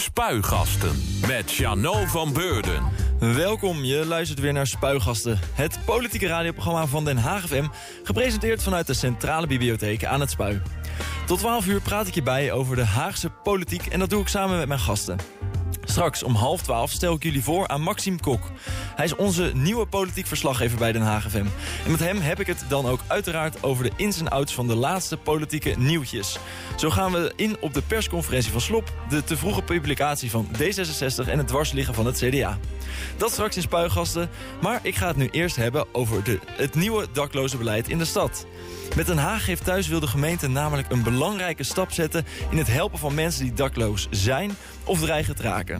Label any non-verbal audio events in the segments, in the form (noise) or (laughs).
Spuigasten met Jano van Beurden. Welkom, je luistert weer naar Spuigasten. Het politieke radioprogramma van Den Haag FM. Gepresenteerd vanuit de Centrale Bibliotheek aan het Spui. Tot 12 uur praat ik je bij over de Haagse politiek en dat doe ik samen met mijn gasten. Straks om half twaalf stel ik jullie voor aan Maxime Kok. Hij is onze nieuwe politiek verslaggever bij Den Haag FM. En met hem heb ik het dan ook uiteraard over de ins en outs van de laatste politieke nieuwtjes. Zo gaan we in op de persconferentie van Slop, de te vroege publicatie van D66 en het dwarsliggen van het CDA. Dat straks in Spuigasten, maar ik ga het nu eerst hebben over de, het nieuwe dakloze beleid in de stad. Met Den Haag Geeft Thuis wil de gemeente namelijk een belangrijke stap zetten... in het helpen van mensen die dakloos zijn of dreigen te raken.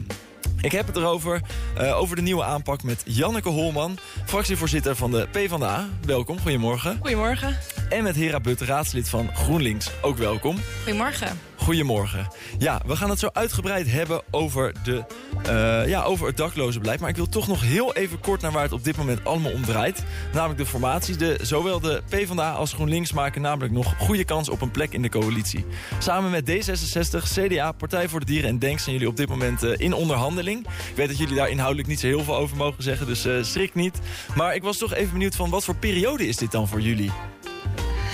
Ik heb het erover, uh, over de nieuwe aanpak met Janneke Holman, fractievoorzitter van de PvdA. Welkom, goedemorgen. Goedemorgen. En met Hera Butt, raadslid van GroenLinks. Ook welkom. Goedemorgen. Goedemorgen. Ja, we gaan het zo uitgebreid hebben over, de, uh, ja, over het dakloze beleid. Maar ik wil toch nog heel even kort naar waar het op dit moment allemaal om draait. Namelijk de formaties. De, zowel de PvdA als GroenLinks maken namelijk nog goede kans op een plek in de coalitie. Samen met D66, CDA, Partij voor de Dieren en DENK zijn jullie op dit moment uh, in onderhandeling. Ik weet dat jullie daar inhoudelijk niet zo heel veel over mogen zeggen, dus uh, schrik niet. Maar ik was toch even benieuwd van wat voor periode is dit dan voor jullie?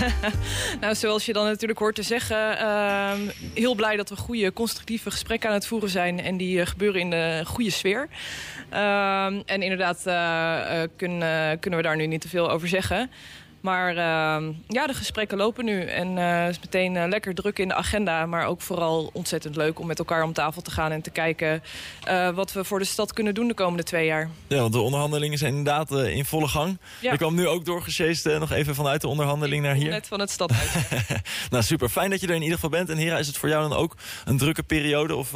(laughs) nou, zoals je dan natuurlijk hoort te zeggen... Uh, heel blij dat we goede, constructieve gesprekken aan het voeren zijn... en die uh, gebeuren in de goede sfeer. Uh, en inderdaad uh, kun, kunnen we daar nu niet te veel over zeggen... Maar uh, ja, de gesprekken lopen nu. En uh, het is meteen uh, lekker druk in de agenda. Maar ook vooral ontzettend leuk om met elkaar om tafel te gaan... en te kijken uh, wat we voor de stad kunnen doen de komende twee jaar. Ja, want de onderhandelingen zijn inderdaad in volle gang. Ja. Ik kwam nu ook doorgesjeest nog even vanuit de onderhandeling naar hier. Net van het stad uit. (laughs) nou, super. Fijn dat je er in ieder geval bent. En Hera, is het voor jou dan ook een drukke periode? Of,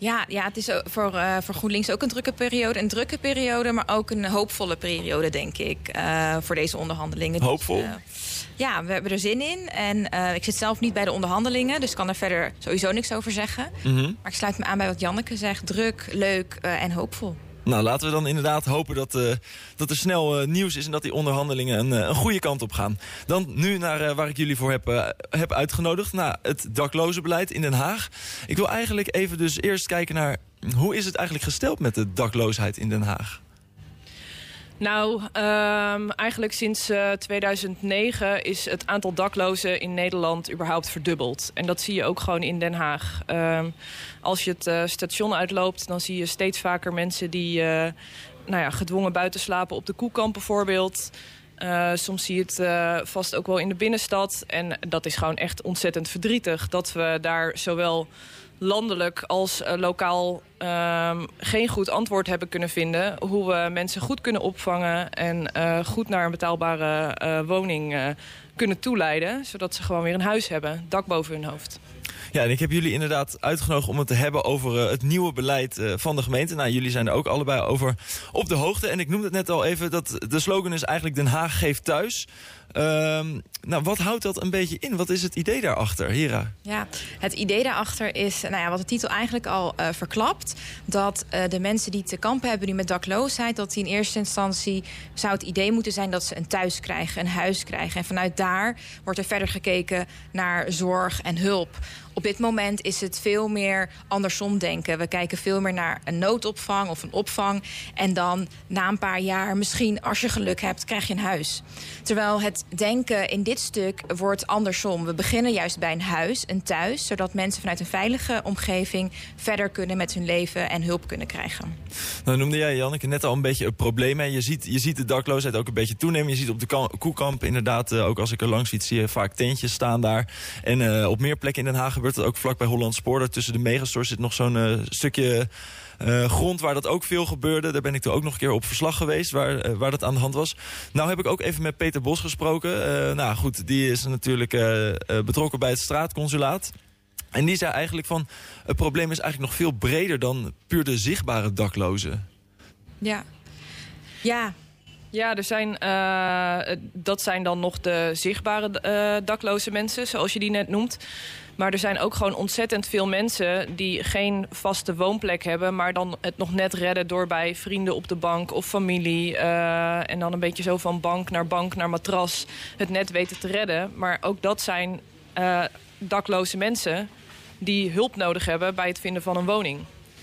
ja, ja, het is voor, uh, voor GroenLinks ook een drukke periode. Een drukke periode, maar ook een hoopvolle periode, denk ik, uh, voor deze onderhandelingen. Hoopvol? Dus, uh, ja, we hebben er zin in. En ik zit zelf niet bij de onderhandelingen, dus kan er verder sowieso niks over zeggen. Mm -hmm. Maar ik sluit me aan bij wat Janneke zegt. Druk, leuk en hoopvol. Nou, laten we dan inderdaad hopen dat, uh, dat er snel uh, nieuws is... en dat die onderhandelingen een, uh, een goede kant op gaan. Dan nu naar waar ik jullie voor heb, heb uitgenodigd. Naar het daklozenbeleid in Den Haag. Ik wil eigenlijk even dus eerst kijken naar... hoe is het eigenlijk gesteld met de dakloosheid in Den Haag? Nou, um, eigenlijk sinds uh, 2009 is het aantal daklozen in Nederland überhaupt verdubbeld. En dat zie je ook gewoon in Den Haag. Um, als je het uh, station uitloopt, dan zie je steeds vaker mensen die uh, nou ja, gedwongen buiten slapen op de koekamp bijvoorbeeld. Soms zie je het vast ook wel in de binnenstad. En dat is gewoon echt ontzettend verdrietig. Dat we daar zowel landelijk als uh, lokaal um, geen goed antwoord hebben kunnen vinden. Hoe we mensen goed kunnen opvangen en uh, goed naar een betaalbare uh, woning kunnen toeleiden. Zodat ze gewoon weer een huis hebben, dak boven hun hoofd. Ja, en ik heb jullie inderdaad uitgenodigd om het te hebben over het nieuwe beleid van de gemeente. Nou, jullie zijn er ook allebei over op de hoogte. En ik noemde het net al even, dat de slogan is eigenlijk Den Haag geeft thuis. Um, nou, wat houdt dat een beetje in? Wat is het idee daarachter, Hera? Ja, het idee daarachter is, nou ja, wat de titel eigenlijk al uh, verklapt... dat uh, de mensen die te kampen hebben nu met dakloosheid... dat die in eerste instantie zou het idee moeten zijn dat ze een thuis krijgen, een huis krijgen. En vanuit daar wordt er verder gekeken naar zorg en hulp. Op dit moment is het veel meer andersom denken. We kijken veel meer naar een noodopvang of een opvang. En dan na een paar jaar, misschien als je geluk hebt, krijg je een huis. Terwijl het denken in dit stuk wordt andersom. We beginnen juist bij een huis, een thuis, zodat mensen vanuit een veilige omgeving verder kunnen met hun leven en hulp kunnen krijgen. Nou noemde jij, Janneke, net al een beetje een probleem. Hè? Je, ziet, je ziet de dakloosheid ook een beetje toenemen. Je ziet op de koekamp inderdaad, uh, ook als ik er langs fiets, zie je vaak tentjes staan daar. En uh, op meer plekken in Den Haag gebeurt het ook vlak bij Holland Spoor. Tussen de megastores zit nog zo'n uh, stukje uh, grond waar dat ook veel gebeurde. Daar ben ik toen ook nog een keer op verslag geweest waar, uh, waar dat aan de hand was. Nou heb ik ook even met Peter Bos gesproken. Uh, nou goed, die is natuurlijk betrokken bij het straatconsulaat. En die zei eigenlijk van, het probleem is eigenlijk nog veel breder dan puur de zichtbare daklozen. Ja, ja, ja, er zijn, uh, dat zijn dan nog de zichtbare uh, dakloze mensen, zoals je die net noemt. Maar er zijn ook gewoon ontzettend veel mensen die geen vaste woonplek hebben... maar dan het nog net redden door bij vrienden op de bank of familie... Uh, en dan een beetje zo van bank naar bank naar matras het net weten te redden. Maar ook dat zijn uh, dakloze mensen die hulp nodig hebben bij het vinden van een woning.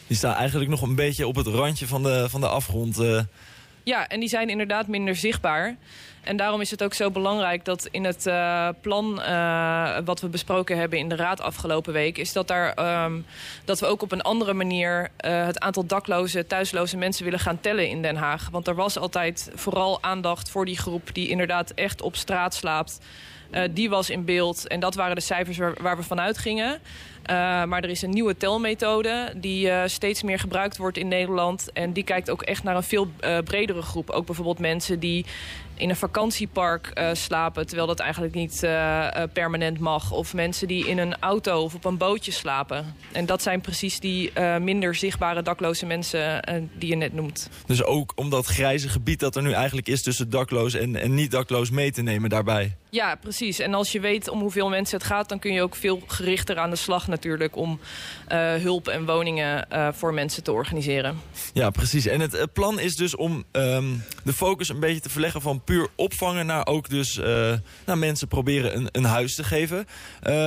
Die staan eigenlijk nog een beetje op het randje van de, van de afgrond. Uh. Ja, en die zijn inderdaad minder zichtbaar. En daarom is het ook zo belangrijk dat in het uh, plan uh, wat we besproken hebben in de raad afgelopen week... is dat, daar, um, dat we ook op een andere manier uh, het aantal dakloze, thuisloze mensen willen gaan tellen in Den Haag. Want er was altijd vooral aandacht voor die groep die inderdaad echt op straat slaapt. Die was in beeld en dat waren de cijfers waar, we vanuit gingen. Uh, maar er is een nieuwe telmethode die uh, steeds meer gebruikt wordt in Nederland. En die kijkt ook echt naar een veel bredere groep. Ook bijvoorbeeld mensen die in een vakantiepark slapen... terwijl dat eigenlijk niet permanent mag. Of mensen die in een auto of op een bootje slapen. En dat zijn precies die minder zichtbare dakloze mensen die je net noemt. Dus ook om dat grijze gebied dat er nu eigenlijk is... tussen dakloos en, en niet dakloos mee te nemen daarbij? Ja, precies. En als je weet om hoeveel mensen het gaat... dan kun je ook veel gerichter aan de slag natuurlijk... om hulp en woningen voor mensen te organiseren. Ja, precies. En het plan is dus om um, de focus een beetje te verleggen van puur opvangen naar ook dus uh, naar mensen proberen een, een huis te geven.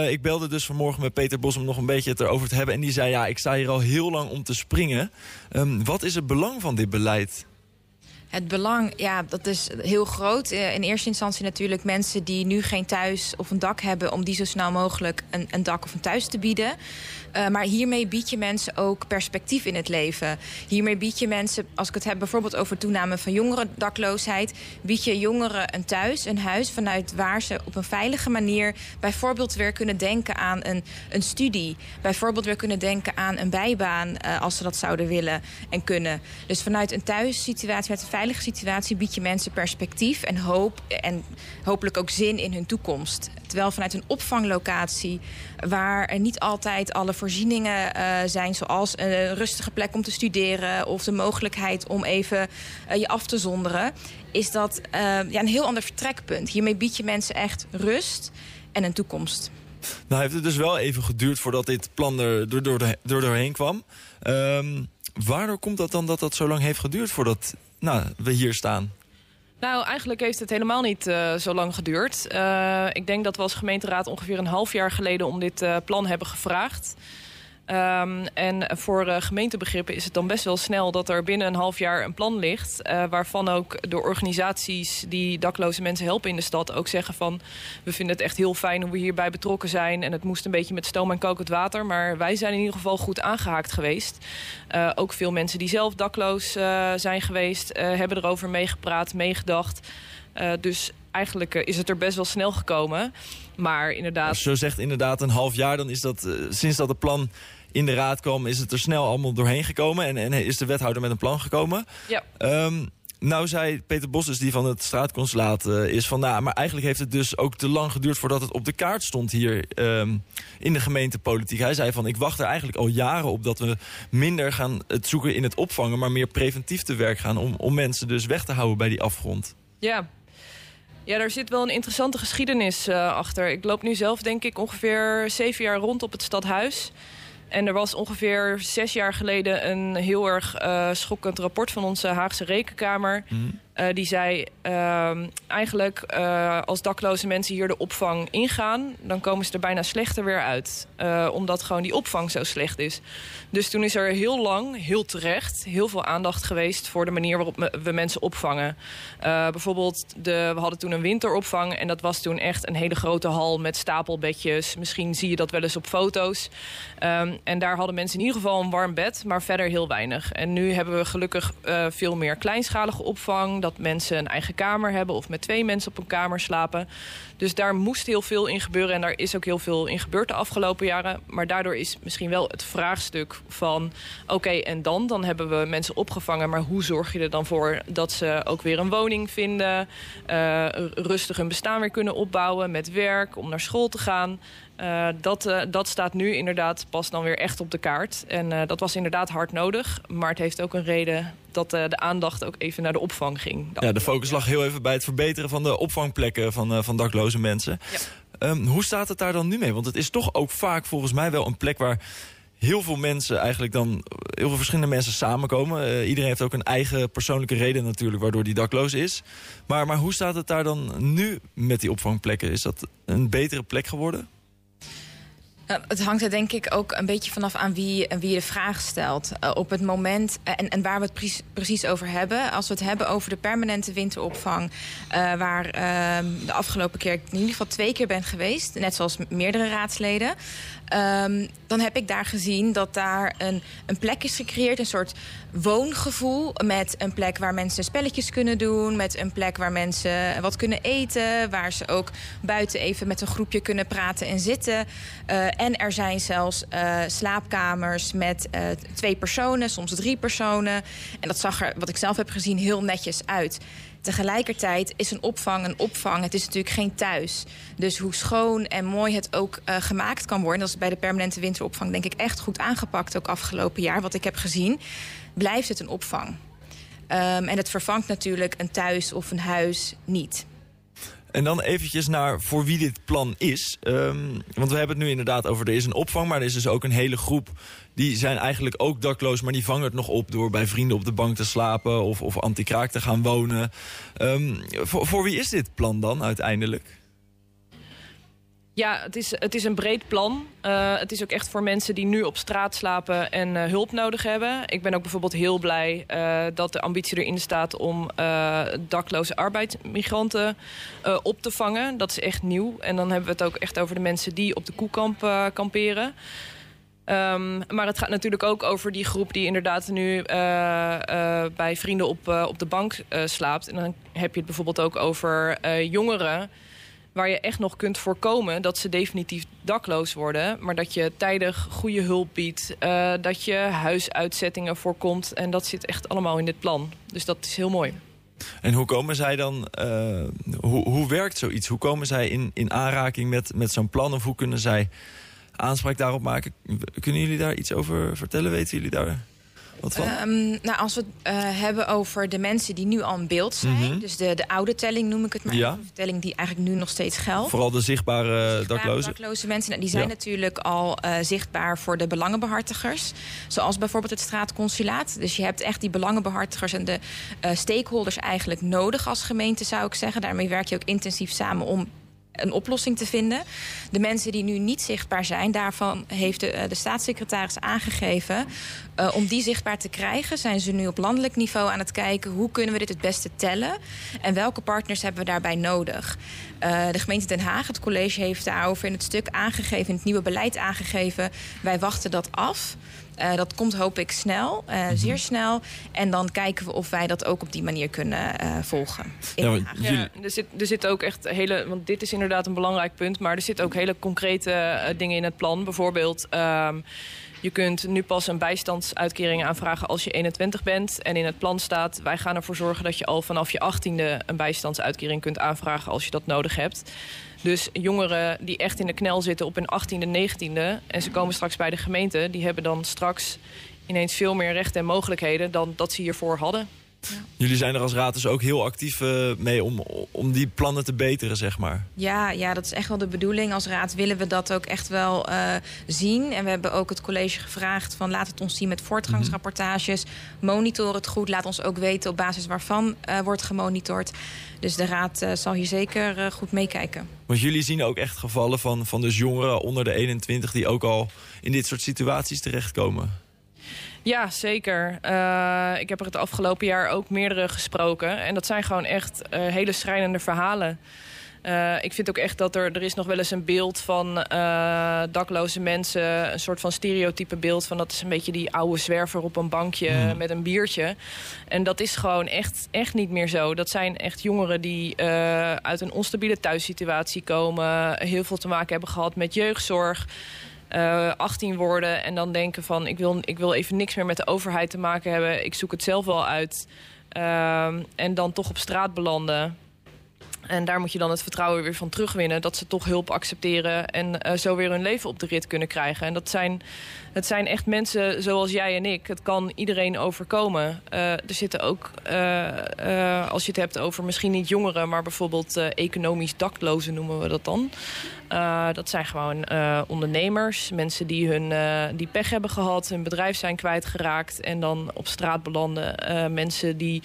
Ik belde dus vanmorgen met Peter Bos om nog een beetje het erover te hebben. En die zei, ja, ik sta hier al heel lang om te springen. Um, wat is het belang van dit beleid? Het belang, ja, dat is heel groot. Uh, in eerste instantie natuurlijk mensen die nu geen thuis of een dak hebben... om die zo snel mogelijk een, een dak of een thuis te bieden. Uh, maar hiermee bied je mensen ook perspectief in het leven. Hiermee bied je mensen, als ik het heb bijvoorbeeld over toename van jongerendakloosheid... bied je jongeren een thuis, een huis vanuit waar ze op een veilige manier... bijvoorbeeld weer kunnen denken aan een, een studie. Bijvoorbeeld weer kunnen denken aan een bijbaan uh, als ze dat zouden willen en kunnen. Dus vanuit een thuissituatie, met een veilige situatie... bied je mensen perspectief en hoop en hopelijk ook zin in hun toekomst. Terwijl vanuit een opvanglocatie waar niet altijd alle voorzieningen uh, zijn... zoals een rustige plek om te studeren... of de mogelijkheid om even uh, je af te zonderen... is dat uh, ja, een heel ander vertrekpunt. Hiermee bied je mensen echt rust en een toekomst. Nou heeft het dus wel even geduurd voordat dit plan er door, door doorheen kwam. Um, waardoor komt dat dan dat dat zo lang heeft geduurd voordat nou, we hier staan? Nou, eigenlijk heeft het helemaal niet uh, zo lang geduurd. Uh, ik denk dat we als gemeenteraad ongeveer een half jaar geleden om dit uh, plan hebben gevraagd. Um, en voor uh, gemeentebegrippen is het dan best wel snel dat er binnen een half jaar een plan ligt. Uh, waarvan ook de organisaties die dakloze mensen helpen in de stad ook zeggen van... we vinden het echt heel fijn hoe we hierbij betrokken zijn. En het moest een beetje met stoom en kokend water. Maar wij zijn in ieder geval goed aangehaakt geweest. Uh, ook veel mensen die zelf dakloos zijn geweest hebben erover meegepraat, meegedacht. dus eigenlijk is het er best wel snel gekomen. Maar inderdaad... Als je zo zegt inderdaad een half jaar, dan is dat sinds dat het plan in de raad kwam, is het er snel allemaal doorheen gekomen. En, en is de wethouder met een plan gekomen. Ja. Um, nou zei Peter Bos, die van het straatconsulaat uh, is van... nou, maar eigenlijk heeft het dus ook te lang geduurd voordat het op de kaart stond hier um, in de gemeentepolitiek. Hij zei van, ik wacht er eigenlijk al jaren op dat we minder gaan het zoeken in het opvangen... maar meer preventief te werk gaan om, om mensen dus weg te houden bij die afgrond. Ja, ja, daar zit wel een interessante geschiedenis uh, achter. Ik loop nu zelf denk ik ongeveer zeven jaar rond op het stadhuis... En er was ongeveer zes jaar geleden een heel erg uh, schokkend rapport van onze Haagse Rekenkamer. Mm. Uh, die zei uh, eigenlijk uh, als dakloze mensen hier de opvang ingaan... dan komen ze er bijna slechter weer uit. omdat gewoon die opvang zo slecht is. Dus toen is er heel lang, heel terecht, heel veel aandacht geweest... voor de manier waarop we mensen opvangen. bijvoorbeeld, de, we hadden toen een winteropvang... en dat was toen echt een hele grote hal met stapelbedjes. Misschien zie je dat wel eens op foto's. Um, en daar hadden mensen in ieder geval een warm bed, maar verder heel weinig. En nu hebben we gelukkig veel meer kleinschalige opvang dat mensen een eigen kamer hebben of met twee mensen op een kamer slapen. Dus daar moest heel veel in gebeuren en daar is ook heel veel in gebeurd de afgelopen jaren. Maar daardoor is misschien wel het vraagstuk van oké en dan? Dan hebben we mensen opgevangen, maar hoe zorg je er dan voor dat ze ook weer een woning vinden, uh, rustig hun bestaan weer kunnen opbouwen met werk, om naar school te gaan. Uh, dat, uh, dat staat nu inderdaad pas dan weer echt op de kaart. En dat was inderdaad hard nodig. Maar het heeft ook een reden dat de aandacht ook even naar de opvang ging. Ja, de focus lag heel even bij het verbeteren van de opvangplekken van, van dakloze mensen. Ja. Um, hoe staat het daar dan nu mee? Want het is toch ook vaak volgens mij wel een plek waar heel veel mensen eigenlijk dan, heel veel verschillende mensen samenkomen. Uh, iedereen heeft ook een eigen persoonlijke reden natuurlijk waardoor die dakloos is. Maar, maar hoe staat het daar dan nu met die opvangplekken? Is dat een betere plek geworden? Nou, het hangt er denk ik ook een beetje vanaf aan wie, wie je de vraag stelt. Uh, op het moment, uh, en, en, waar we het precies, over hebben. Als we het hebben over de permanente winteropvang... Uh, waar ehm, de afgelopen keer ik in ieder geval twee keer ben geweest... net zoals meerdere raadsleden... Um, dan heb ik daar gezien dat daar een, een plek is gecreëerd. Een soort woongevoel met een plek waar mensen spelletjes kunnen doen. Met een plek waar mensen wat kunnen eten. Waar ze ook buiten even met een groepje kunnen praten en zitten. Uh, en er zijn zelfs uh, slaapkamers met uh, twee personen, soms drie personen. En dat zag er, wat ik zelf heb gezien, heel netjes uit. Tegelijkertijd is een opvang een opvang. Het is natuurlijk geen thuis. Dus hoe schoon en mooi het ook uh, gemaakt kan worden... dat is bij de permanente winteropvang denk ik echt goed aangepakt... ook afgelopen jaar, wat ik heb gezien, blijft het een opvang. Um, en het vervangt natuurlijk een thuis of een huis niet. En dan eventjes naar voor wie dit plan is. Um, want we hebben het nu inderdaad over, er is een opvang... maar er is dus ook een hele groep die zijn eigenlijk ook dakloos... maar die vangen het nog op door bij vrienden op de bank te slapen... of, of anti-kraak te gaan wonen. Um, voor, voor wie is dit plan dan uiteindelijk? Ja, het is, het is een breed plan. Uh, het is ook echt voor mensen die nu op straat slapen en uh, hulp nodig hebben. Ik ben ook bijvoorbeeld heel blij uh, dat de ambitie erin staat om dakloze arbeidsmigranten op te vangen. Dat is echt nieuw. En dan hebben we het ook echt over de mensen die op de koekamp kamperen. Um, maar het gaat natuurlijk ook over die groep die inderdaad nu bij vrienden op, op de bank slaapt. En dan heb je het bijvoorbeeld ook over jongeren waar je echt nog kunt voorkomen dat ze definitief dakloos worden. Maar dat je tijdig goede hulp biedt. Uh, dat je huisuitzettingen voorkomt. En dat zit echt allemaal in dit plan. Dus dat is heel mooi. En hoe komen zij dan, uh, hoe, hoe werkt zoiets? Hoe komen zij in, in aanraking met, met zo'n plan? Of hoe kunnen zij aanspraak daarop maken? Kunnen jullie daar iets over vertellen? Weten jullie daar wat van? Um, nou, als we het uh, hebben over de mensen die nu al in beeld zijn... Mm -hmm. dus de, de oude telling noem ik het maar ja. Een telling die eigenlijk nu nog steeds geldt. Vooral de zichtbare, zichtbare daklozen? dakloze mensen. Nou, die zijn ja. natuurlijk al uh, zichtbaar voor de belangenbehartigers. Zoals bijvoorbeeld het straatconsulaat. Dus je hebt echt die belangenbehartigers en de uh, stakeholders eigenlijk nodig als gemeente, zou ik zeggen. Daarmee werk je ook intensief samen om een oplossing te vinden. De mensen die nu niet zichtbaar zijn, daarvan heeft de, de staatssecretaris aangegeven... Uh, om die zichtbaar te krijgen zijn ze nu op landelijk niveau aan het kijken... hoe kunnen we dit het beste tellen en welke partners hebben we daarbij nodig. Uh, de gemeente Den Haag, het college, heeft daarover in het stuk aangegeven... in het nieuwe beleid aangegeven, wij wachten dat af... Uh, dat komt hoop ik snel, uh, mm -hmm. zeer snel. En dan kijken we of wij dat ook op die manier kunnen uh, volgen. Ja, ja, er, zit, er zit ook echt hele... Want dit is inderdaad een belangrijk punt. Maar er zitten ook hele concrete dingen in het plan. Bijvoorbeeld... Um, je kunt nu pas een bijstandsuitkering aanvragen als je 21 bent. En in het plan staat, wij gaan ervoor zorgen dat je al vanaf je 18e een bijstandsuitkering kunt aanvragen als je dat nodig hebt. Dus jongeren die echt in de knel zitten op hun 18e, 19e... en ze komen straks bij de gemeente... die hebben dan straks ineens veel meer rechten en mogelijkheden... dan dat ze hiervoor hadden. Ja. Jullie zijn er als raad dus ook heel actief uh, mee om, om die plannen te beteren, zeg maar. Ja, ja, dat is echt wel de bedoeling. Als raad willen we dat ook echt wel uh, zien. En we hebben ook het college gevraagd van laat het ons zien met voortgangsrapportages. Mm -hmm. Monitor het goed. Laat ons ook weten op basis waarvan uh, wordt gemonitord. Dus de raad zal hier zeker goed meekijken. Want jullie zien ook echt gevallen van, van dus jongeren onder de 21... die ook al in dit soort situaties terechtkomen. Ja, zeker. Uh, ik heb er het afgelopen jaar ook meerdere gesproken. En dat zijn gewoon echt uh, hele schrijnende verhalen. Uh, ik vind ook echt dat er, er is nog wel eens een beeld van dakloze mensen. Een soort van stereotype beeld van dat is een beetje die oude zwerver op een bankje mm. met een biertje. En dat is gewoon echt, echt niet meer zo. Dat zijn echt jongeren die uit een onstabiele thuissituatie komen. Heel veel te maken hebben gehad met jeugdzorg. Uh, 18 worden en dan denken van ik wil, ik wil even niks meer met de overheid te maken hebben. Ik zoek het zelf wel uit. Uh, en dan toch op straat belanden. En daar moet je dan het vertrouwen weer van terugwinnen. Dat ze toch hulp accepteren en uh, zo weer hun leven op de rit kunnen krijgen. En dat zijn, het zijn echt mensen zoals jij en ik. Het kan iedereen overkomen. Uh, er zitten ook, als je het hebt over misschien niet jongeren... maar bijvoorbeeld economisch daklozen noemen we dat dan. Dat zijn gewoon ondernemers. Mensen die, hun, die pech hebben gehad, hun bedrijf zijn kwijtgeraakt... en dan op straat belanden. mensen die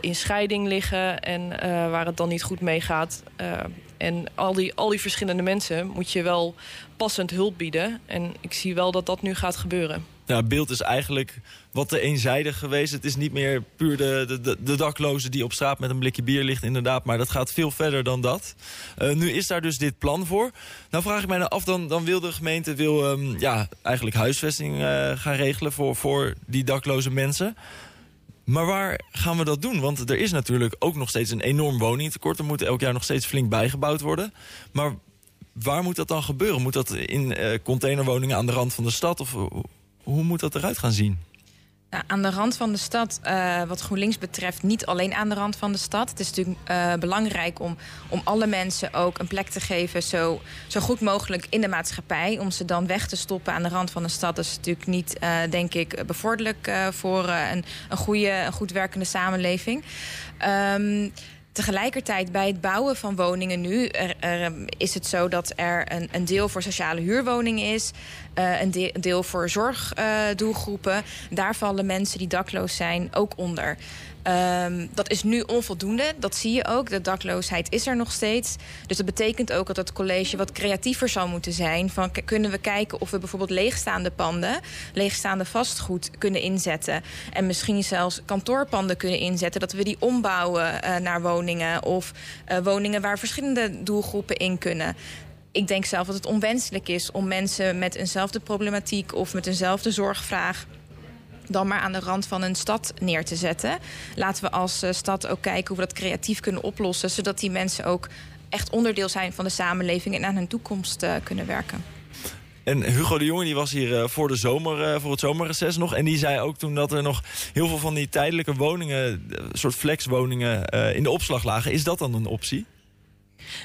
in scheiding liggen en waar het dan niet goed meegaat. Uh, En al die, al die verschillende mensen moet je wel passend hulp bieden. En ik zie wel dat dat nu gaat gebeuren. Ja, beeld is eigenlijk wat te eenzijdig geweest. Het is niet meer puur de, de, de dakloze die op straat met een blikje bier ligt, inderdaad. Maar dat gaat veel verder dan dat. Uh, nu is daar dus dit plan voor. Nou vraag ik mij af, dan, dan wil de gemeente wil, um, ja, eigenlijk huisvesting uh, gaan regelen voor, voor die dakloze mensen. Maar waar gaan we dat doen? Want er is natuurlijk ook nog steeds een enorm woningtekort. Er moet elk jaar nog steeds flink bijgebouwd worden. Maar waar moet dat dan gebeuren? Moet dat in uh, containerwoningen aan de rand van de stad? Of hoe moet dat eruit gaan zien? Nou, aan de rand van de stad, uh, wat GroenLinks betreft, niet alleen aan de rand van de stad. Het is natuurlijk uh, belangrijk om, om alle mensen ook een plek te geven, zo, zo goed mogelijk in de maatschappij. Om ze dan weg te stoppen aan de rand van de stad, is natuurlijk niet, uh, denk ik, bevorderlijk voor een, een, goede, een goed werkende samenleving. Um, Tegelijkertijd bij het bouwen van woningen nu er, er, is het zo dat er een, een, deel voor sociale huurwoningen is. Uh, een, de, een, deel voor zorgdoelgroepen. Daar vallen mensen die dakloos zijn ook onder. Um, dat is nu onvoldoende, dat zie je ook. De dakloosheid is er nog steeds. Dus dat betekent ook dat het college wat creatiever zal moeten zijn. Van, kunnen we kijken of we bijvoorbeeld leegstaande panden... leegstaande vastgoed kunnen inzetten. En misschien zelfs kantoorpanden kunnen inzetten. Dat we die ombouwen uh, naar woningen. Of uh, woningen waar verschillende doelgroepen in kunnen ik denk zelf dat het onwenselijk is om mensen met eenzelfde problematiek of met eenzelfde zorgvraag dan maar aan de rand van een stad neer te zetten. Laten we als uh, stad ook kijken hoe we dat creatief kunnen oplossen, zodat die mensen ook echt onderdeel zijn van de samenleving en aan hun toekomst uh, kunnen werken. En Hugo de Jonge die was hier uh, voor, de zomer, voor het zomerreces nog. En die zei ook toen dat er nog heel veel van die tijdelijke woningen... soort flexwoningen in de opslag lagen. Is dat dan een optie?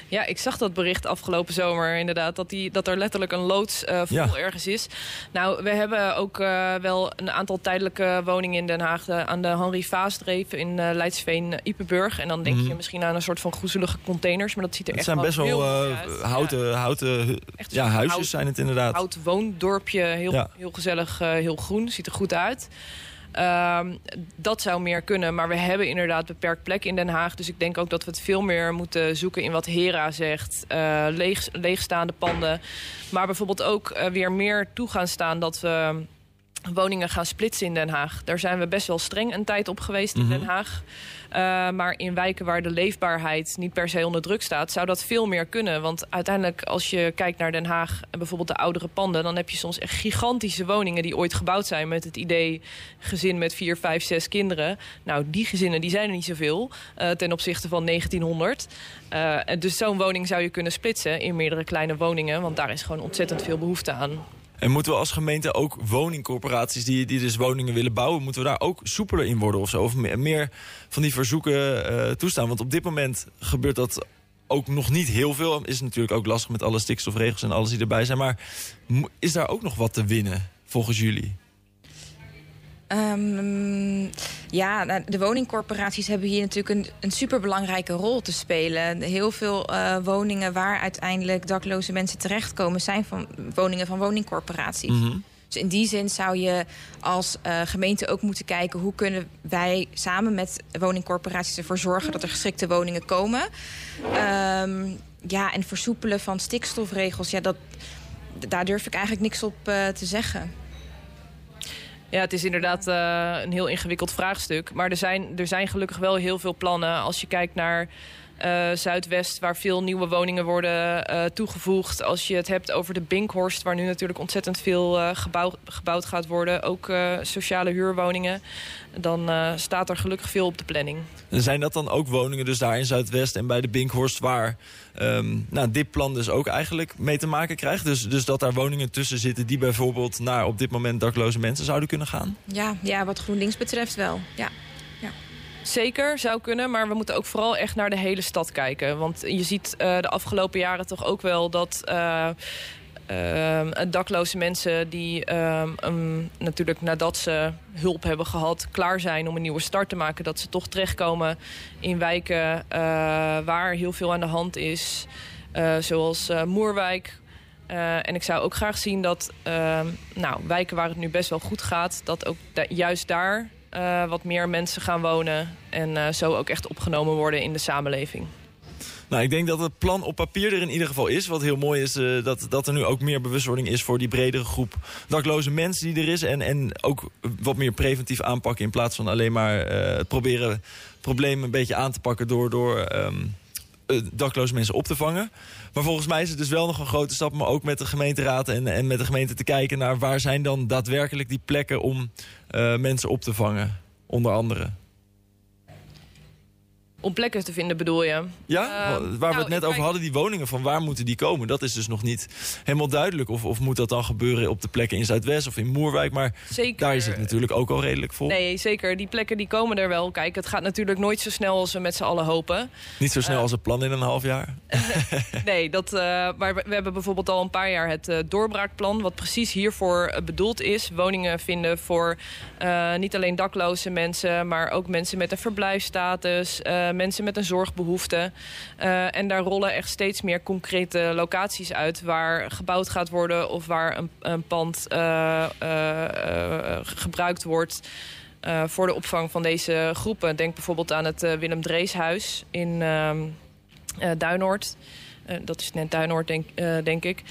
Ja, ik zag dat bericht afgelopen zomer inderdaad. Dat, die, dat er letterlijk een loods uh, vol ja. ergens is. Nou, we hebben ook uh, wel een aantal tijdelijke woningen in Den Haag. Aan de Henri Vaasdreef in uh, Leidsveen, Ipenburg. En dan denk mm. je misschien aan een soort van groezelige containers. Maar dat ziet er het echt zijn best wel houten, houten echt ja, huisjes hout, zijn het inderdaad. Hout woondorpje, heel, ja. heel gezellig, heel groen. Ziet er goed uit. Um, dat zou meer kunnen, maar we hebben inderdaad beperkt plek in Den Haag. Dus ik denk ook dat we het veel meer moeten zoeken in wat Hera zegt. Uh, leeg, leegstaande panden. Maar bijvoorbeeld ook uh, weer meer toe gaan staan dat we woningen gaan splitsen in Den Haag. Daar zijn we best wel streng een tijd op geweest in mm -hmm. Den Haag. Uh, maar in wijken waar de leefbaarheid niet per se onder druk staat... zou dat veel meer kunnen. Want uiteindelijk als je kijkt naar Den Haag... en bijvoorbeeld de oudere panden... dan heb je soms echt gigantische woningen die ooit gebouwd zijn... met het idee gezin met vier, vijf, zes kinderen. Nou, die gezinnen die zijn er niet zoveel... Uh, ten opzichte van 1900. Uh, dus zo'n woning zou je kunnen splitsen in meerdere kleine woningen... want daar is gewoon ontzettend veel behoefte aan. En moeten we als gemeente ook woningcorporaties die, die dus woningen willen bouwen... moeten we daar ook soepeler in worden of zo? Of meer, van die verzoeken uh, toestaan? Want op dit moment gebeurt dat ook nog niet heel veel. Is natuurlijk ook lastig met alle stikstofregels en alles die erbij zijn. Maar is daar ook nog wat te winnen volgens jullie? Um, ja, de woningcorporaties hebben hier natuurlijk een, een superbelangrijke rol te spelen. Heel veel uh, woningen waar uiteindelijk dakloze mensen terechtkomen... zijn van woningen van woningcorporaties. Mm -hmm. Dus in die zin zou je als uh, gemeente ook moeten kijken... hoe kunnen wij samen met woningcorporaties ervoor zorgen... dat er geschikte woningen komen. Um, ja, en versoepelen van stikstofregels... Ja, dat, daar durf ik eigenlijk niks op uh, te zeggen. Ja, het is inderdaad uh, een heel ingewikkeld vraagstuk. Maar er zijn, er zijn gelukkig wel heel veel plannen. Als je kijkt naar uh, Zuidwest, waar veel nieuwe woningen worden uh, toegevoegd. Als je het hebt over de Binkhorst, waar nu natuurlijk ontzettend veel uh, gebouw, gebouwd gaat worden. Ook sociale huurwoningen. Dan staat er gelukkig veel op de planning. En zijn dat dan ook woningen dus daar in Zuidwest en bij de Binkhorst... waar um, nou, dit plan dus ook eigenlijk mee te maken krijgt? Dus, dus dat daar woningen tussen zitten die bijvoorbeeld naar op dit moment dakloze mensen zouden kunnen gaan? Ja, ja wat GroenLinks betreft wel, ja. Zeker, zou kunnen. Maar we moeten ook vooral echt naar de hele stad kijken. Want je ziet uh, de afgelopen jaren toch ook wel dat... Uh, uh, dakloze mensen die um, natuurlijk nadat ze hulp hebben gehad... klaar zijn om een nieuwe start te maken... dat ze toch terechtkomen in wijken waar heel veel aan de hand is. zoals Moerwijk, en ik zou ook graag zien dat uh, nou, wijken waar het nu best wel goed gaat... dat ook juist daar uh, wat meer mensen gaan wonen. En uh, zo ook echt opgenomen worden in de samenleving. Nou, ik denk dat het plan op papier er in ieder geval is. Wat heel mooi is, uh, dat, dat er nu ook meer bewustwording is voor die bredere groep dakloze mensen die er is. En, en ook wat meer preventief aanpakken in plaats van alleen maar het proberen problemen een beetje aan te pakken door, door um, dakloze mensen op te vangen. Maar volgens mij is het dus wel nog een grote stap, maar ook met de gemeenteraad en, en met de gemeente te kijken naar waar zijn dan daadwerkelijk die plekken om uh, mensen op te vangen, onder andere om plekken te vinden bedoel je? Ja, uh, waar nou, we het net over hadden, die woningen, van waar moeten die komen? Dat is dus nog niet helemaal duidelijk. Of, of moet dat dan gebeuren op de plekken in Zuidwest of in Moerwijk? Maar zeker. daar is het natuurlijk ook al redelijk vol. Nee, zeker. Die plekken die komen er wel. Kijk, het gaat natuurlijk nooit zo snel als we met z'n allen hopen. Niet zo snel uh, als het plan in een half jaar? (laughs) nee, dat, uh, maar we, we, hebben bijvoorbeeld al een paar jaar het uh, doorbraakplan... wat precies hiervoor bedoeld is. Woningen vinden voor niet alleen dakloze mensen... maar ook mensen met een verblijfstatus mensen met een zorgbehoefte. Uh, en daar rollen echt steeds meer concrete locaties uit... waar gebouwd gaat worden of waar een, een pand uh, uh, gebruikt wordt... voor de opvang van deze groepen. Denk bijvoorbeeld aan het Willem Dreeshuis in Duinoord. dat is net Duinoord, denk, denk ik.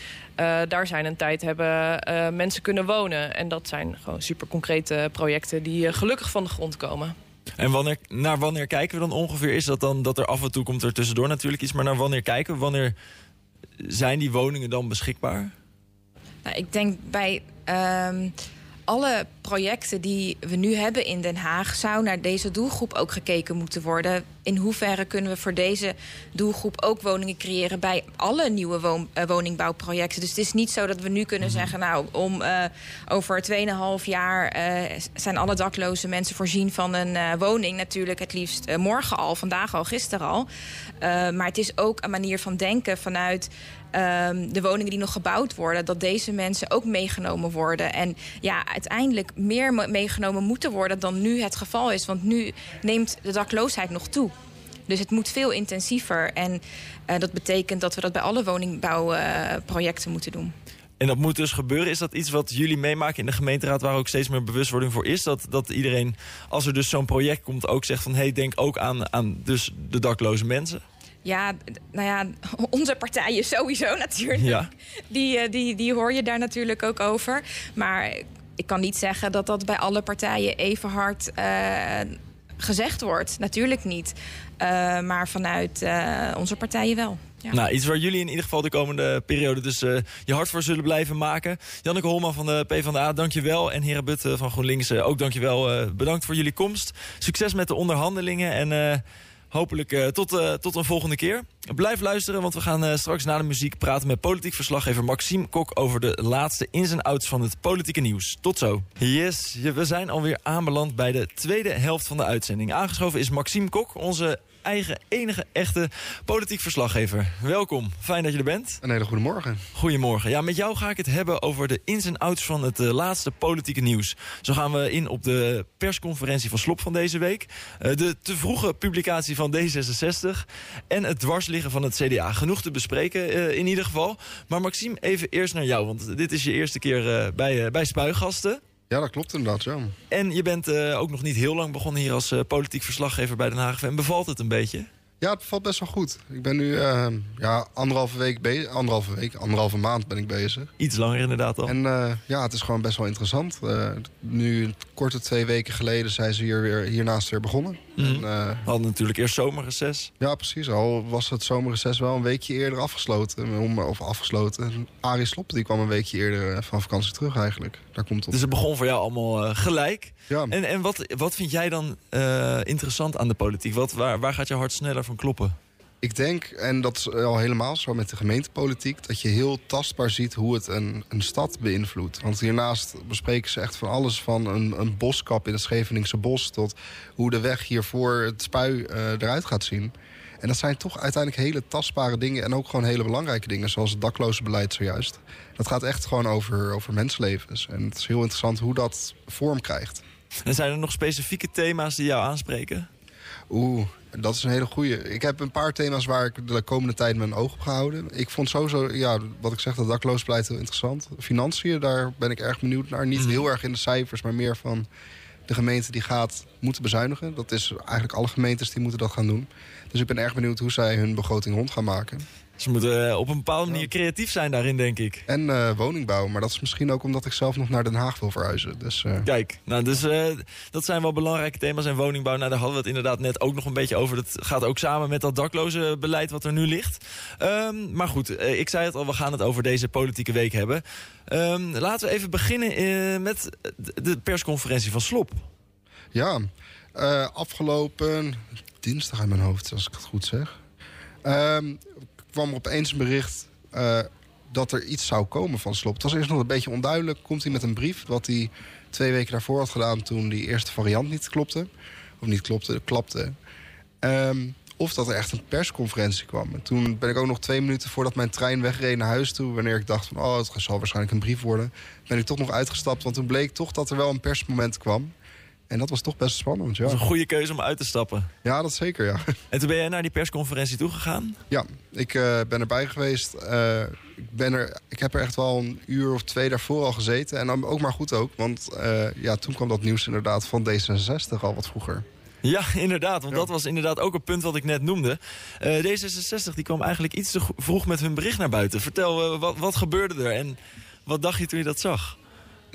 daar zijn een tijd hebben mensen kunnen wonen. En dat zijn gewoon super concrete projecten die gelukkig van de grond komen. En wanneer, naar wanneer kijken we dan ongeveer? Is dat dan dat er af en toe komt er tussendoor natuurlijk iets... maar naar wanneer kijken we? Wanneer zijn die woningen dan beschikbaar? Nou, ik denk bij... Um alle projecten die we nu hebben in Den Haag... zou naar deze doelgroep ook gekeken moeten worden. In hoeverre kunnen we voor deze doelgroep ook woningen creëren... bij alle nieuwe woon, uh, woningbouwprojecten. Dus het is niet zo dat we nu kunnen mhm. zeggen... nou, om uh, over 2,5 jaar uh, zijn alle dakloze mensen voorzien van een woning. Natuurlijk het liefst morgen al, vandaag al, gisteren al. maar het is ook een manier van denken vanuit... Um, de woningen die nog gebouwd worden... dat deze mensen ook meegenomen worden. En ja, uiteindelijk meer meegenomen moeten worden dan nu het geval is. Want nu neemt de dakloosheid nog toe. Dus het moet veel intensiever. En uh, dat betekent dat we dat bij alle woningbouwprojecten moeten doen. En dat moet dus gebeuren. Is dat iets wat jullie meemaken in de gemeenteraad... waar ook steeds meer bewustwording voor is? Dat, dat iedereen, als er dus zo'n project komt, ook zegt van... hé, hey, denk ook aan, aan dus de dakloze mensen? Ja, nou ja, (laughs) onze partijen sowieso natuurlijk. Ja. Die, eh, die, die hoor je daar natuurlijk ook over. Maar ik kan niet zeggen dat dat bij alle partijen even hard uh, gezegd wordt. Natuurlijk niet. Uh, maar vanuit uh, onze partijen wel. Ja. Nou, iets waar jullie in ieder geval de komende periode dus uh, je hart voor zullen blijven maken. Janneke Holman van de PvdA, dankjewel. En Hera Butte van GroenLinks, ook dankjewel. bedankt voor jullie komst. Succes met de onderhandelingen en hopelijk uh, tot, uh, tot een volgende keer. Blijf luisteren, want we gaan uh, straks na de muziek praten met politiek verslaggever Maxime Kok over de laatste ins en outs van het politieke nieuws. Tot zo. Yes, we zijn alweer aanbeland bij de tweede helft van de uitzending. Aangeschoven is Maxime Kok, onze eigen enige echte politiek verslaggever. Welkom, fijn dat je er bent. Een hele goede morgen. Goedemorgen. Ja, met jou ga ik het hebben over de ins en outs van het uh, laatste politieke nieuws. Zo gaan we in op de persconferentie van Slop van deze week. Uh, de te vroege publicatie van D66 en het dwarsliggen van het CDA. Genoeg te bespreken uh, in ieder geval. Maar Maxime, even eerst naar jou, want dit is je eerste keer bij, bij Spuigasten. Ja, dat klopt inderdaad, ja. En je bent uh, ook nog niet heel lang begonnen hier als uh, politiek verslaggever bij Den Haag. En bevalt het een beetje? Ja, het valt best wel goed. Ik ben nu uh, ja, anderhalve week bezig. Anderhalve week, anderhalve maand ben ik bezig. Iets langer inderdaad al. En ja, het is gewoon best wel interessant. Nu, korte twee weken geleden zijn ze hier weer, hiernaast weer begonnen. Mm We hadden natuurlijk eerst zomerreces. Ja, precies. Al was het zomerreces wel een weekje eerder afgesloten. Of afgesloten. Arie Slop die kwam een weekje eerder van vakantie terug eigenlijk. Daar komt het. Dus het begon voor jou allemaal gelijk. Ja. En, en wat, wat vind jij dan interessant aan de politiek? Wat, waar, waar gaat je hart sneller van kloppen? Ik denk, en dat is al helemaal zo met de gemeentepolitiek... dat je heel tastbaar ziet hoe het een, een stad beïnvloedt. Want hiernaast bespreken ze echt van alles van een, een boskap in het Scheveningse bos... tot hoe de weg hiervoor het spui uh, eruit gaat zien. En dat zijn toch uiteindelijk hele tastbare dingen... en ook gewoon hele belangrijke dingen, zoals het dakloze beleid zojuist. Dat gaat echt gewoon over, over mensenlevens. En het is heel interessant hoe dat vorm krijgt. En zijn er nog specifieke thema's die jou aanspreken? Oeh, dat is een hele goede. Ik heb een paar thema's waar ik de komende tijd mijn oog op gehouden. Ik vond sowieso, ja, wat ik zeg, dat dakloosbeleid heel interessant. Financiën, daar ben ik erg benieuwd naar. Niet mm. heel erg in de cijfers, maar meer van de gemeente die gaat moeten bezuinigen. Dat is eigenlijk alle gemeentes die moeten dat gaan doen. Dus ik ben erg benieuwd hoe zij hun begroting rond gaan maken. Ze moeten eh, op een bepaalde manier creatief zijn daarin, denk ik. En uh, woningbouw. Maar dat is misschien ook omdat ik zelf nog naar Den Haag wil verhuizen. Dus, uh... Kijk, nou, dus, dat zijn wel belangrijke thema's. En woningbouw, nou, daar hadden we het inderdaad net ook nog een beetje over. Dat gaat ook samen met dat dakloze beleid wat er nu ligt. Um, maar goed, ik zei het al, we gaan het over deze politieke week hebben. Um, laten we even beginnen met de persconferentie van Slop. Ja, afgelopen dinsdag in mijn hoofd, als ik het goed zeg. Um, kwam er opeens een bericht uh, dat er iets zou komen van Slop. Het was eerst nog een beetje onduidelijk. Komt hij met een brief, wat hij twee weken daarvoor had gedaan... toen die eerste variant niet klopte. Of niet klopte, klapte. Um, of dat er echt een persconferentie kwam. En toen ben ik ook nog twee minuten voordat mijn trein wegreed naar huis toe... wanneer ik dacht van, oh, het zal waarschijnlijk een brief worden... ben ik toch nog uitgestapt, want toen bleek toch dat er wel een persmoment kwam... En dat was toch best spannend, ja. Dat was een goede keuze om uit te stappen. Ja, dat zeker, ja. (laughs) En toen ben jij naar die persconferentie toegegaan? Ja, ik uh, ben erbij geweest. Uh, ik, ben er, ik heb er echt wel een uur of twee daarvoor al gezeten. En dan ook maar goed ook, want uh, ja, toen kwam dat nieuws inderdaad van D66 al wat vroeger. Ja, (laughs) inderdaad. Want ja. dat was inderdaad ook een punt wat ik net noemde. D66 die kwam eigenlijk iets te vroeg met hun bericht naar buiten. Vertel, wat, wat gebeurde er en wat dacht je toen je dat zag?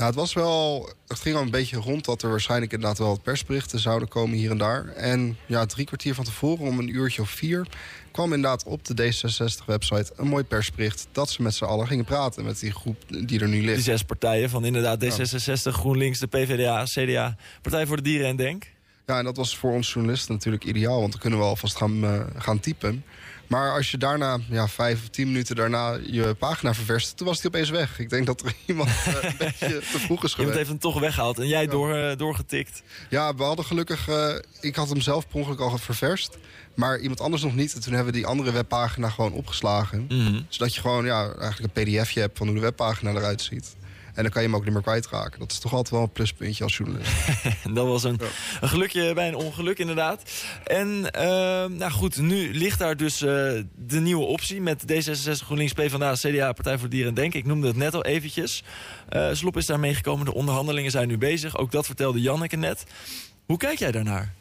Nou, het was wel. Het ging al een beetje rond dat er waarschijnlijk inderdaad wel wat persberichten zouden komen hier en daar. En ja, drie kwartier van tevoren, om een uurtje of vier, kwam inderdaad op de D66-website een mooi persbericht dat ze met z'n allen gingen praten met die groep die er nu ligt. Die zes partijen van inderdaad D66, GroenLinks, de PvdA, CDA, Partij voor de Dieren en Denk. Ja, en dat was voor ons journalisten natuurlijk ideaal, want dan kunnen we alvast gaan, uh, gaan typen. Maar als je daarna, ja, vijf of tien minuten daarna je pagina ververst... toen was hij opeens weg. Ik denk dat er (laughs) iemand uh, een beetje te vroeg is geweest. Iemand heeft hem toch weggehaald en jij ja. door, uh, doorgetikt. Ja, we hadden gelukkig... Uh, ik had hem zelf per ongeluk al ververst. Maar iemand anders nog niet. En toen hebben we die andere webpagina gewoon opgeslagen. Mm -hmm. Zodat je gewoon ja, eigenlijk een pdfje hebt van hoe de webpagina eruit ziet. En dan kan je hem ook niet meer kwijtraken. Dat is toch altijd wel een pluspuntje als journalist. (laughs) dat was een, ja. een, gelukje bij een ongeluk, inderdaad. En uh, nou goed, nu ligt daar dus uh, de nieuwe optie... met D66, GroenLinks, PvdA, CDA, Partij voor Dieren en Denk. Ik noemde het net al eventjes. Uh, Slop is daar meegekomen, de onderhandelingen zijn nu bezig. Ook dat vertelde Janneke net. Hoe kijk jij daarnaar?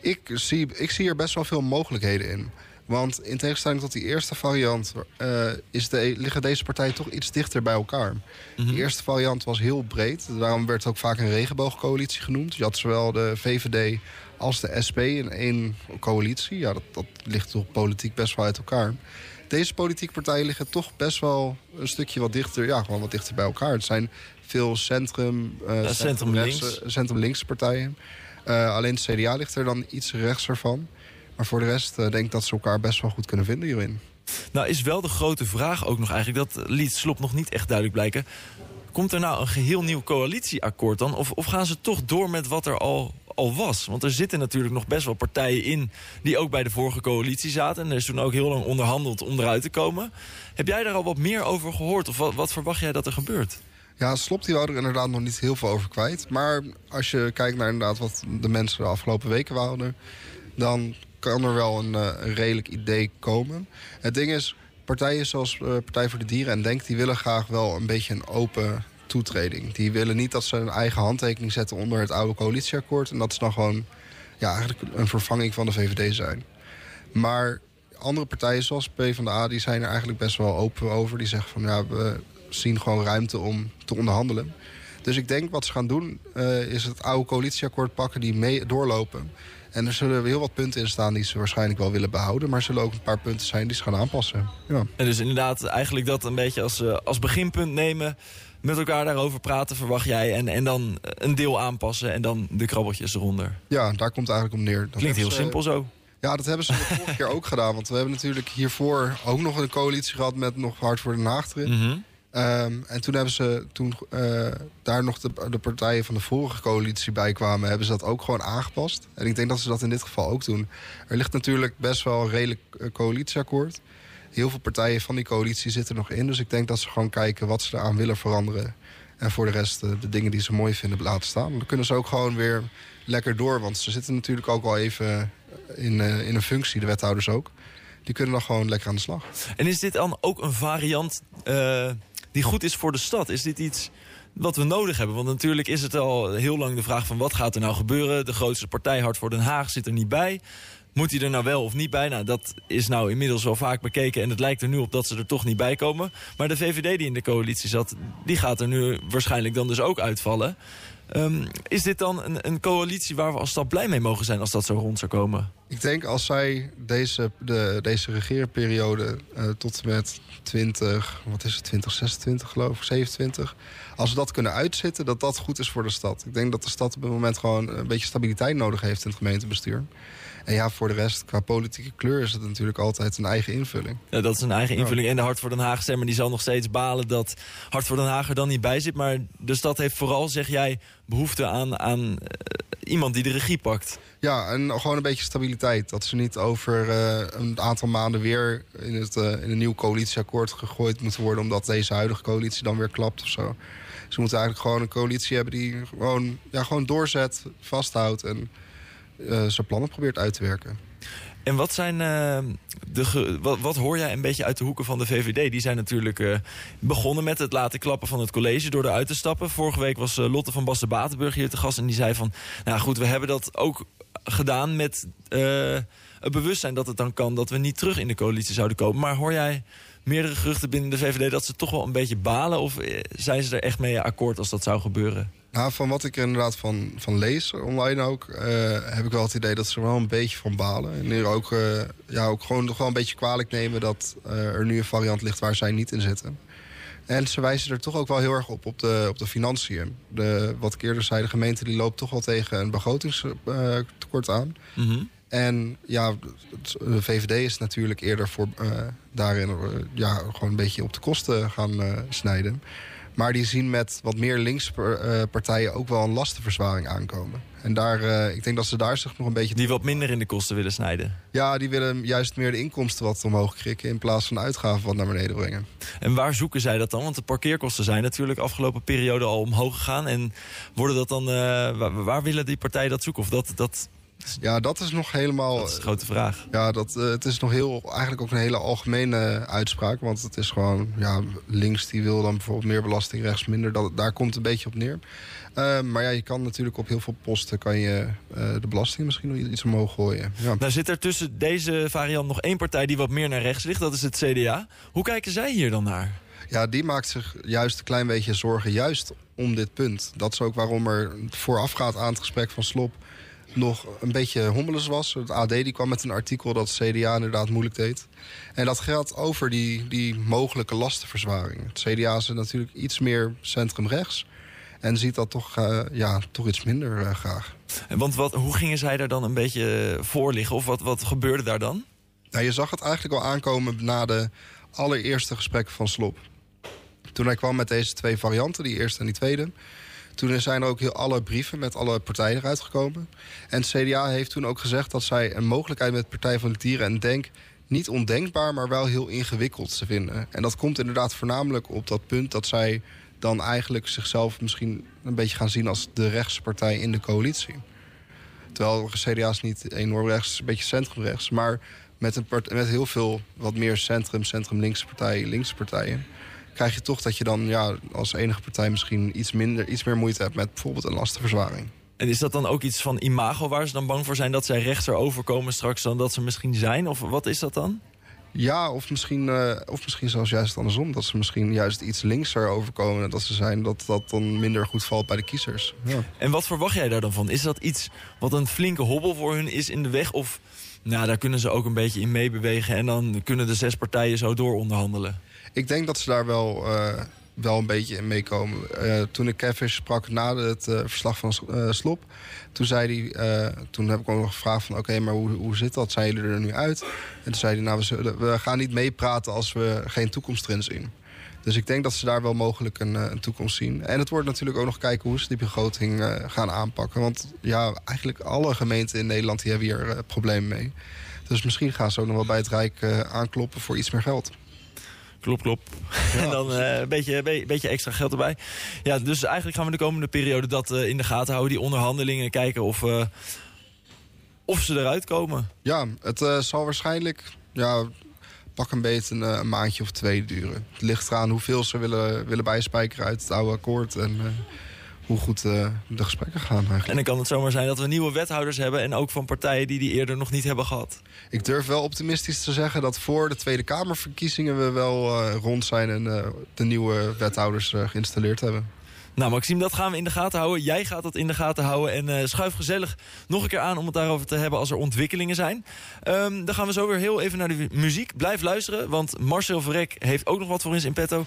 Ik zie, ik zie er best wel veel mogelijkheden in. Want in tegenstelling tot die eerste variant... Uh, is de, liggen deze partijen toch iets dichter bij elkaar. Mm -hmm. De eerste variant was heel breed. Daarom werd ook vaak een regenboogcoalitie genoemd. Je had zowel de VVD als de SP in één coalitie. Ja, dat, dat ligt toch politiek best wel uit elkaar. Deze politieke partijen liggen toch best wel een stukje wat dichter... ja, gewoon wat dichter bij elkaar. Het zijn veel centrum... Uh, ja, centrum-links. Centrum-links partijen. Uh, alleen het CDA ligt er dan iets rechts ervan. Maar voor de rest uh, denk ik dat ze elkaar best wel goed kunnen vinden hierin. Nou is wel de grote vraag ook nog eigenlijk... dat liet Slop nog niet echt duidelijk blijken... komt er nou een geheel nieuw coalitieakkoord dan? Of, of gaan ze toch door met wat er al, al was? Want er zitten natuurlijk nog best wel partijen in... die ook bij de vorige coalitie zaten. En er is toen ook heel lang onderhandeld om eruit te komen. Heb jij daar al wat meer over gehoord? Of wat, wat verwacht jij dat er gebeurt? Ja, Slop die wou er inderdaad nog niet heel veel over kwijt. Maar als je kijkt naar inderdaad wat de mensen de afgelopen weken wouden... dan kan er wel een, uh, een, redelijk idee komen. Het ding is, partijen zoals uh, Partij voor de Dieren en Denk... die willen graag wel een beetje een open toetreding. Die willen niet dat ze een eigen handtekening zetten onder het oude coalitieakkoord... en dat ze dan gewoon ja, eigenlijk een vervanging van de VVD zijn. Maar andere partijen zoals PvdA, die zijn er eigenlijk best wel open over. Die zeggen van, ja, we zien gewoon ruimte om te onderhandelen. Dus ik denk wat ze gaan doen, uh, is het oude coalitieakkoord pakken... die mee doorlopen en er zullen heel wat punten in staan die ze waarschijnlijk wel willen behouden. Maar er zullen ook een paar punten zijn die ze gaan aanpassen. Ja. En dus inderdaad eigenlijk dat een beetje als, uh, als beginpunt nemen. Met elkaar daarover praten, verwacht jij. En, en dan een deel aanpassen en dan de krabbeltjes eronder. Ja, daar komt het eigenlijk om neer. Dat Klinkt heel ze, simpel zo. Ja, dat hebben ze de vorige keer ook gedaan. Want we hebben natuurlijk hiervoor ook nog een coalitie gehad... met nog Hard voor Den Haag erin. Mm -hmm. Um, en toen hebben ze, toen uh, daar nog de, partijen van de vorige coalitie bij kwamen, hebben ze dat ook gewoon aangepast. En ik denk dat ze dat in dit geval ook doen. Er ligt natuurlijk best wel een redelijk uh, coalitieakkoord. Heel veel partijen van die coalitie zitten nog in. Dus ik denk dat ze gewoon kijken wat ze eraan willen veranderen. En voor de rest uh, de dingen die ze mooi vinden laten staan. Dan kunnen ze ook gewoon weer lekker door. Want ze zitten natuurlijk ook al even in, in een functie, de wethouders ook. Die kunnen dan gewoon lekker aan de slag. En is dit dan ook een variant die goed is voor de stad? Is dit iets wat we nodig hebben. Want natuurlijk is het al heel lang de vraag van wat gaat er nou gebeuren. De grootste partij Hart voor Den Haag zit er niet bij. Moet hij er nou wel of niet bij? Nou, dat is nou inmiddels wel vaak bekeken. En het lijkt er nu op dat ze er toch niet bij komen. Maar de VVD die in de coalitie zat, die gaat er nu waarschijnlijk dan dus ook uitvallen. Um, is dit dan een, een, coalitie waar we als stap blij mee mogen zijn als dat zo rond zou komen? Ik denk als zij deze, de, deze regeerperiode uh, tot en met 20, wat is het, 2026 geloof ik, 27. Als we dat kunnen uitzitten, dat dat goed is voor de stad. Ik denk dat de stad op het moment gewoon een beetje stabiliteit nodig heeft in het gemeentebestuur. En ja, voor de rest, qua politieke kleur is het natuurlijk altijd een eigen invulling. Ja, dat is een eigen invulling. En de Hart voor Den Haag stemmer die zal nog steeds balen dat Hart voor Den Haag er dan niet bij zit. Maar de stad heeft vooral, zeg jij, behoefte aan, aan uh, iemand die de regie pakt. Ja, en gewoon een beetje stabiliteit. Dat ze niet over uh, een aantal maanden weer in, het, uh, in een nieuw coalitieakkoord gegooid moeten worden... omdat deze huidige coalitie dan weer klapt of zo. Ze moeten eigenlijk gewoon een coalitie hebben die gewoon, ja, gewoon doorzet, vasthoudt... en zijn plannen probeert uit te werken. En wat zijn uh, de wat, hoor jij een beetje uit de hoeken van de VVD? Die zijn natuurlijk uh, begonnen met het laten klappen van het college door eruit te stappen. Vorige week was Lotte van Basten-Batenburg hier te gast en die zei van... nou goed, we hebben dat ook gedaan met het bewustzijn dat het dan kan... dat we niet terug in de coalitie zouden komen. Maar hoor jij meerdere geruchten binnen de VVD dat ze toch wel een beetje balen? Of zijn ze er echt mee akkoord als dat zou gebeuren? Nou, van wat ik er inderdaad van, van lees, online ook, uh, heb ik wel het idee dat ze er wel een beetje van balen. En er ook, uh, ja, ook gewoon nog wel een beetje kwalijk nemen dat uh, er nu een variant ligt waar zij niet in zitten. En ze wijzen er toch ook wel heel erg op, op de, op de financiën. De, wat ik eerder zei, de gemeente die loopt toch wel tegen een begrotingstekort aan. Mm -hmm. En ja, de VVD is natuurlijk eerder voor daarin ja, gewoon een beetje op de kosten gaan snijden. Maar die zien met wat meer linkse partijen ook wel een lastenverzwaring aankomen. En daar, uh, ik denk dat ze daar zich nog een beetje... Die wat minder in de kosten willen snijden? Ja, die willen juist meer de inkomsten wat omhoog krikken... in plaats van uitgaven wat naar beneden brengen. En waar zoeken zij dat dan? Want de parkeerkosten zijn natuurlijk afgelopen periode al omhoog gegaan. En worden dat dan, uh, waar, waar, willen die partijen dat zoeken? Of dat, dat ja, dat is nog helemaal... Dat is de grote vraag. Ja, dat, uh, het is nog heel, eigenlijk ook een hele algemene uitspraak. Want het is gewoon, ja, links die wil dan bijvoorbeeld meer belasting, rechts minder. Dat, daar komt het een beetje op neer. Uh, maar ja, je kan natuurlijk op heel veel posten kan je uh, de belasting misschien nog iets omhoog gooien. Ja. Nou zit er tussen deze variant nog één partij die wat meer naar rechts ligt. Dat is het CDA. Hoe kijken zij hier dan naar? Ja, die maakt zich juist een klein beetje zorgen juist om dit punt. Dat is ook waarom er voorafgaat aan het gesprek van Slop nog een beetje hommeles was. Het AD die kwam met een artikel dat het CDA inderdaad moeilijk deed. En dat geldt over die, die mogelijke lastenverzwaring. Het CDA is natuurlijk iets meer centrumrechts. En ziet dat toch, uh, ja, toch iets minder uh, graag. Want wat, hoe gingen zij daar dan een beetje voor liggen? Of wat, wat gebeurde daar dan? Nou, je zag het eigenlijk al aankomen na de allereerste gesprekken van Slop. Toen hij kwam met deze twee varianten, die eerste en die tweede... Toen zijn er ook heel alle brieven met alle partijen eruit gekomen. En CDA heeft toen ook gezegd dat zij een mogelijkheid met Partij van de Dieren en Denk niet ondenkbaar, maar wel heel ingewikkeld te vinden. En dat komt inderdaad voornamelijk op dat punt dat zij dan eigenlijk zichzelf misschien een beetje gaan zien als de rechtse partij in de coalitie. Terwijl CDA is niet enorm rechts, een beetje centrumrechts. Maar met, een met heel veel wat meer centrum, centrum-linkse partijen, linkse partijen krijg je toch dat je dan ja, als enige partij misschien iets, minder, iets meer moeite hebt met bijvoorbeeld een lastenverzwaring. En is dat dan ook iets van imago waar ze dan bang voor zijn dat zij rechter overkomen straks dan dat ze misschien zijn? Of wat is dat dan? Ja, of misschien, uh, of misschien zelfs juist andersom. Dat ze misschien juist iets linkser overkomen. Dat ze zijn dat dat dan minder goed valt bij de kiezers. Ja. En wat verwacht jij daar dan van? Is dat iets wat een flinke hobbel voor hun is in de weg? Of nou, daar kunnen ze ook een beetje in meebewegen... en dan kunnen de zes partijen zo door onderhandelen? Ik denk dat ze daar wel, uh, wel een beetje in meekomen. Uh, toen ik Kevin sprak na het uh, verslag van Slop... toen, zei hij, toen heb ik ook nog gevraagd van... oké, maar hoe, hoe zit dat? Zijn jullie er nu uit? En toen zei hij, nou, we, gaan niet meepraten... als we geen toekomst erin zien. Dus ik denk dat ze daar wel mogelijk een, een, toekomst zien. En het wordt natuurlijk ook nog kijken hoe ze die begroting gaan aanpakken. Want ja, eigenlijk alle gemeenten in Nederland die hebben hier problemen mee. Dus misschien gaan ze ook nog wel bij het Rijk aankloppen voor iets meer geld. Klop, klop. Ja. (laughs) en dan uh, een beetje, be beetje extra geld erbij. Ja, dus eigenlijk gaan we de komende periode dat uh, in de gaten houden. Die onderhandelingen, kijken of, uh, of ze eruit komen. Ja, het zal waarschijnlijk ja, pak een beetje een, een, maandje of twee duren. Het ligt eraan hoeveel ze willen, willen bijspijkeren uit het oude akkoord. En hoe goed de gesprekken gaan eigenlijk. En dan kan het zomaar zijn dat we nieuwe wethouders hebben... en ook van partijen die die eerder nog niet hebben gehad. Ik durf wel optimistisch te zeggen dat voor de Tweede Kamerverkiezingen... we wel rond zijn en de nieuwe wethouders geïnstalleerd hebben. Nou, Maxime, dat gaan we in de gaten houden. Jij gaat dat in de gaten houden. En uh, schuif gezellig nog een keer aan om het daarover te hebben als er ontwikkelingen zijn. Um, dan gaan we zo weer heel even naar de muziek. Blijf luisteren, want Marcel Verrek heeft ook nog wat voor ons in petto.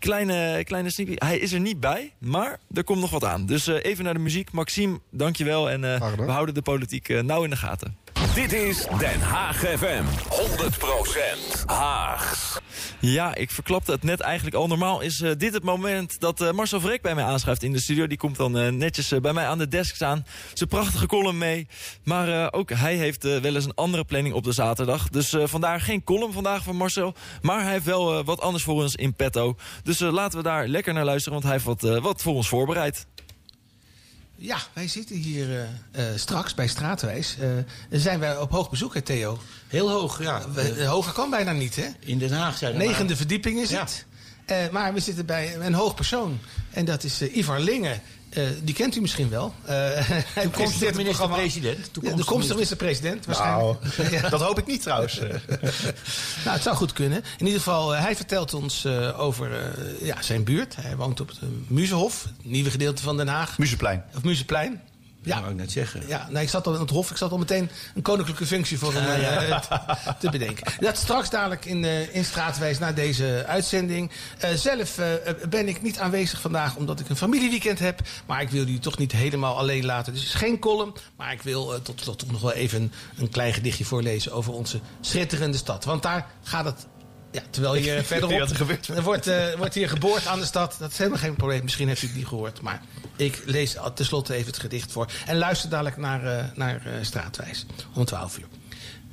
Kleine, kleine sneaky. Hij is er niet bij, maar er komt nog wat aan. Dus uh, even naar de muziek. Maxime, dankjewel. En uh, we houden de politiek nauw in de gaten. Dit is Den Haag FM. 100% Haags. Ja, ik verklapte het net eigenlijk al. Normaal is uh, dit het moment dat uh, Marcel Vrek bij mij aanschuift in de studio. Die komt dan uh, netjes bij mij aan de desk staan. Zijn prachtige column mee. Maar ook hij heeft wel eens een andere planning op de zaterdag. Dus vandaar geen column vandaag van Marcel. Maar hij heeft wel wat anders voor ons in petto. Dus laten we daar lekker naar luisteren. Want hij heeft wat, wat voor ons voorbereid. Ja, wij zitten hier uh, uh, straks bij Straatwijs. Uh, zijn wij op hoog bezoek, hè, Theo? Heel hoog, ja. hoger kan bijna niet, hè? In Den Haag zijn we. Negende maar... verdieping is ja. het. maar we zitten bij een hoog persoon. En dat is Ivar Lingen. Uh, die kent u misschien wel. Uh, (laughs) hij toekomstig minister-president. Toekomstig minister-president, waarschijnlijk. Nou, (laughs) ja. Dat hoop ik niet trouwens. (laughs) nou, het zou goed kunnen. In ieder geval, uh, hij vertelt ons over ja, zijn buurt. Hij woont op het Muzehof, het nieuwe gedeelte van Den Haag. Muzeplein. Of Ja, wou ik net zeggen. Ja, nee, ik zat al in het hof. Ik zat al meteen een koninklijke functie voor hem uh, ja. te, te, bedenken. Dat straks dadelijk in, uh, in Straatwijs na deze uitzending. Uh, zelf ben ik niet aanwezig vandaag omdat ik een familieweekend heb. Maar ik wil jullie toch niet helemaal alleen laten. Dus het is geen column. Maar ik wil tot slot toch nog wel even een, een klein gedichtje voorlezen over onze schitterende stad. Want daar gaat het ja, terwijl hier (laughs) verderop... er (laughs) wordt, uh, wordt hier geboord aan de stad. Dat is helemaal geen probleem. Misschien heeft u het niet gehoord. Maar ik lees tenslotte even het gedicht voor. En luister dadelijk naar, uh, naar uh, Straatwijs. Om 12 uur.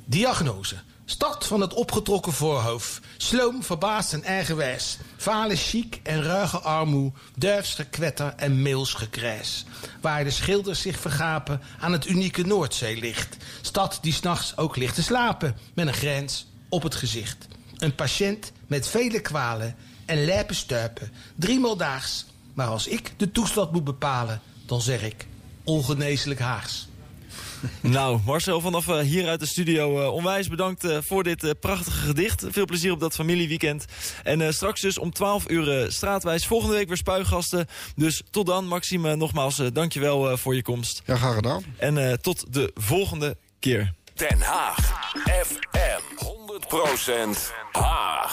Diagnose. Stad van het opgetrokken voorhoofd. Sloom, verbaasd en eigenwijs. Vale chic en ruige armoe. Duifs gekwetter en mails gekrijs. Waar de schilders zich vergapen aan het unieke Noordzeelicht. Stad die s'nachts ook ligt te slapen. Met een grens op het gezicht. Een patiënt met vele kwalen en lijpe stuipen, driemaal daags. Maar als ik de toestand moet bepalen, dan zeg ik ongeneeslijk Haags. (laughs) Nou, Marcel, vanaf uh, hier uit de studio uh, onwijs bedankt uh, voor dit prachtige gedicht. Veel plezier op dat familieweekend. En straks dus om 12 uur straatwijs. Volgende week weer spuigasten. Dus tot dan, Maxime, nogmaals dankjewel voor je komst. Ja, graag gedaan. En tot de volgende keer. Den Haag FM 100% Haag.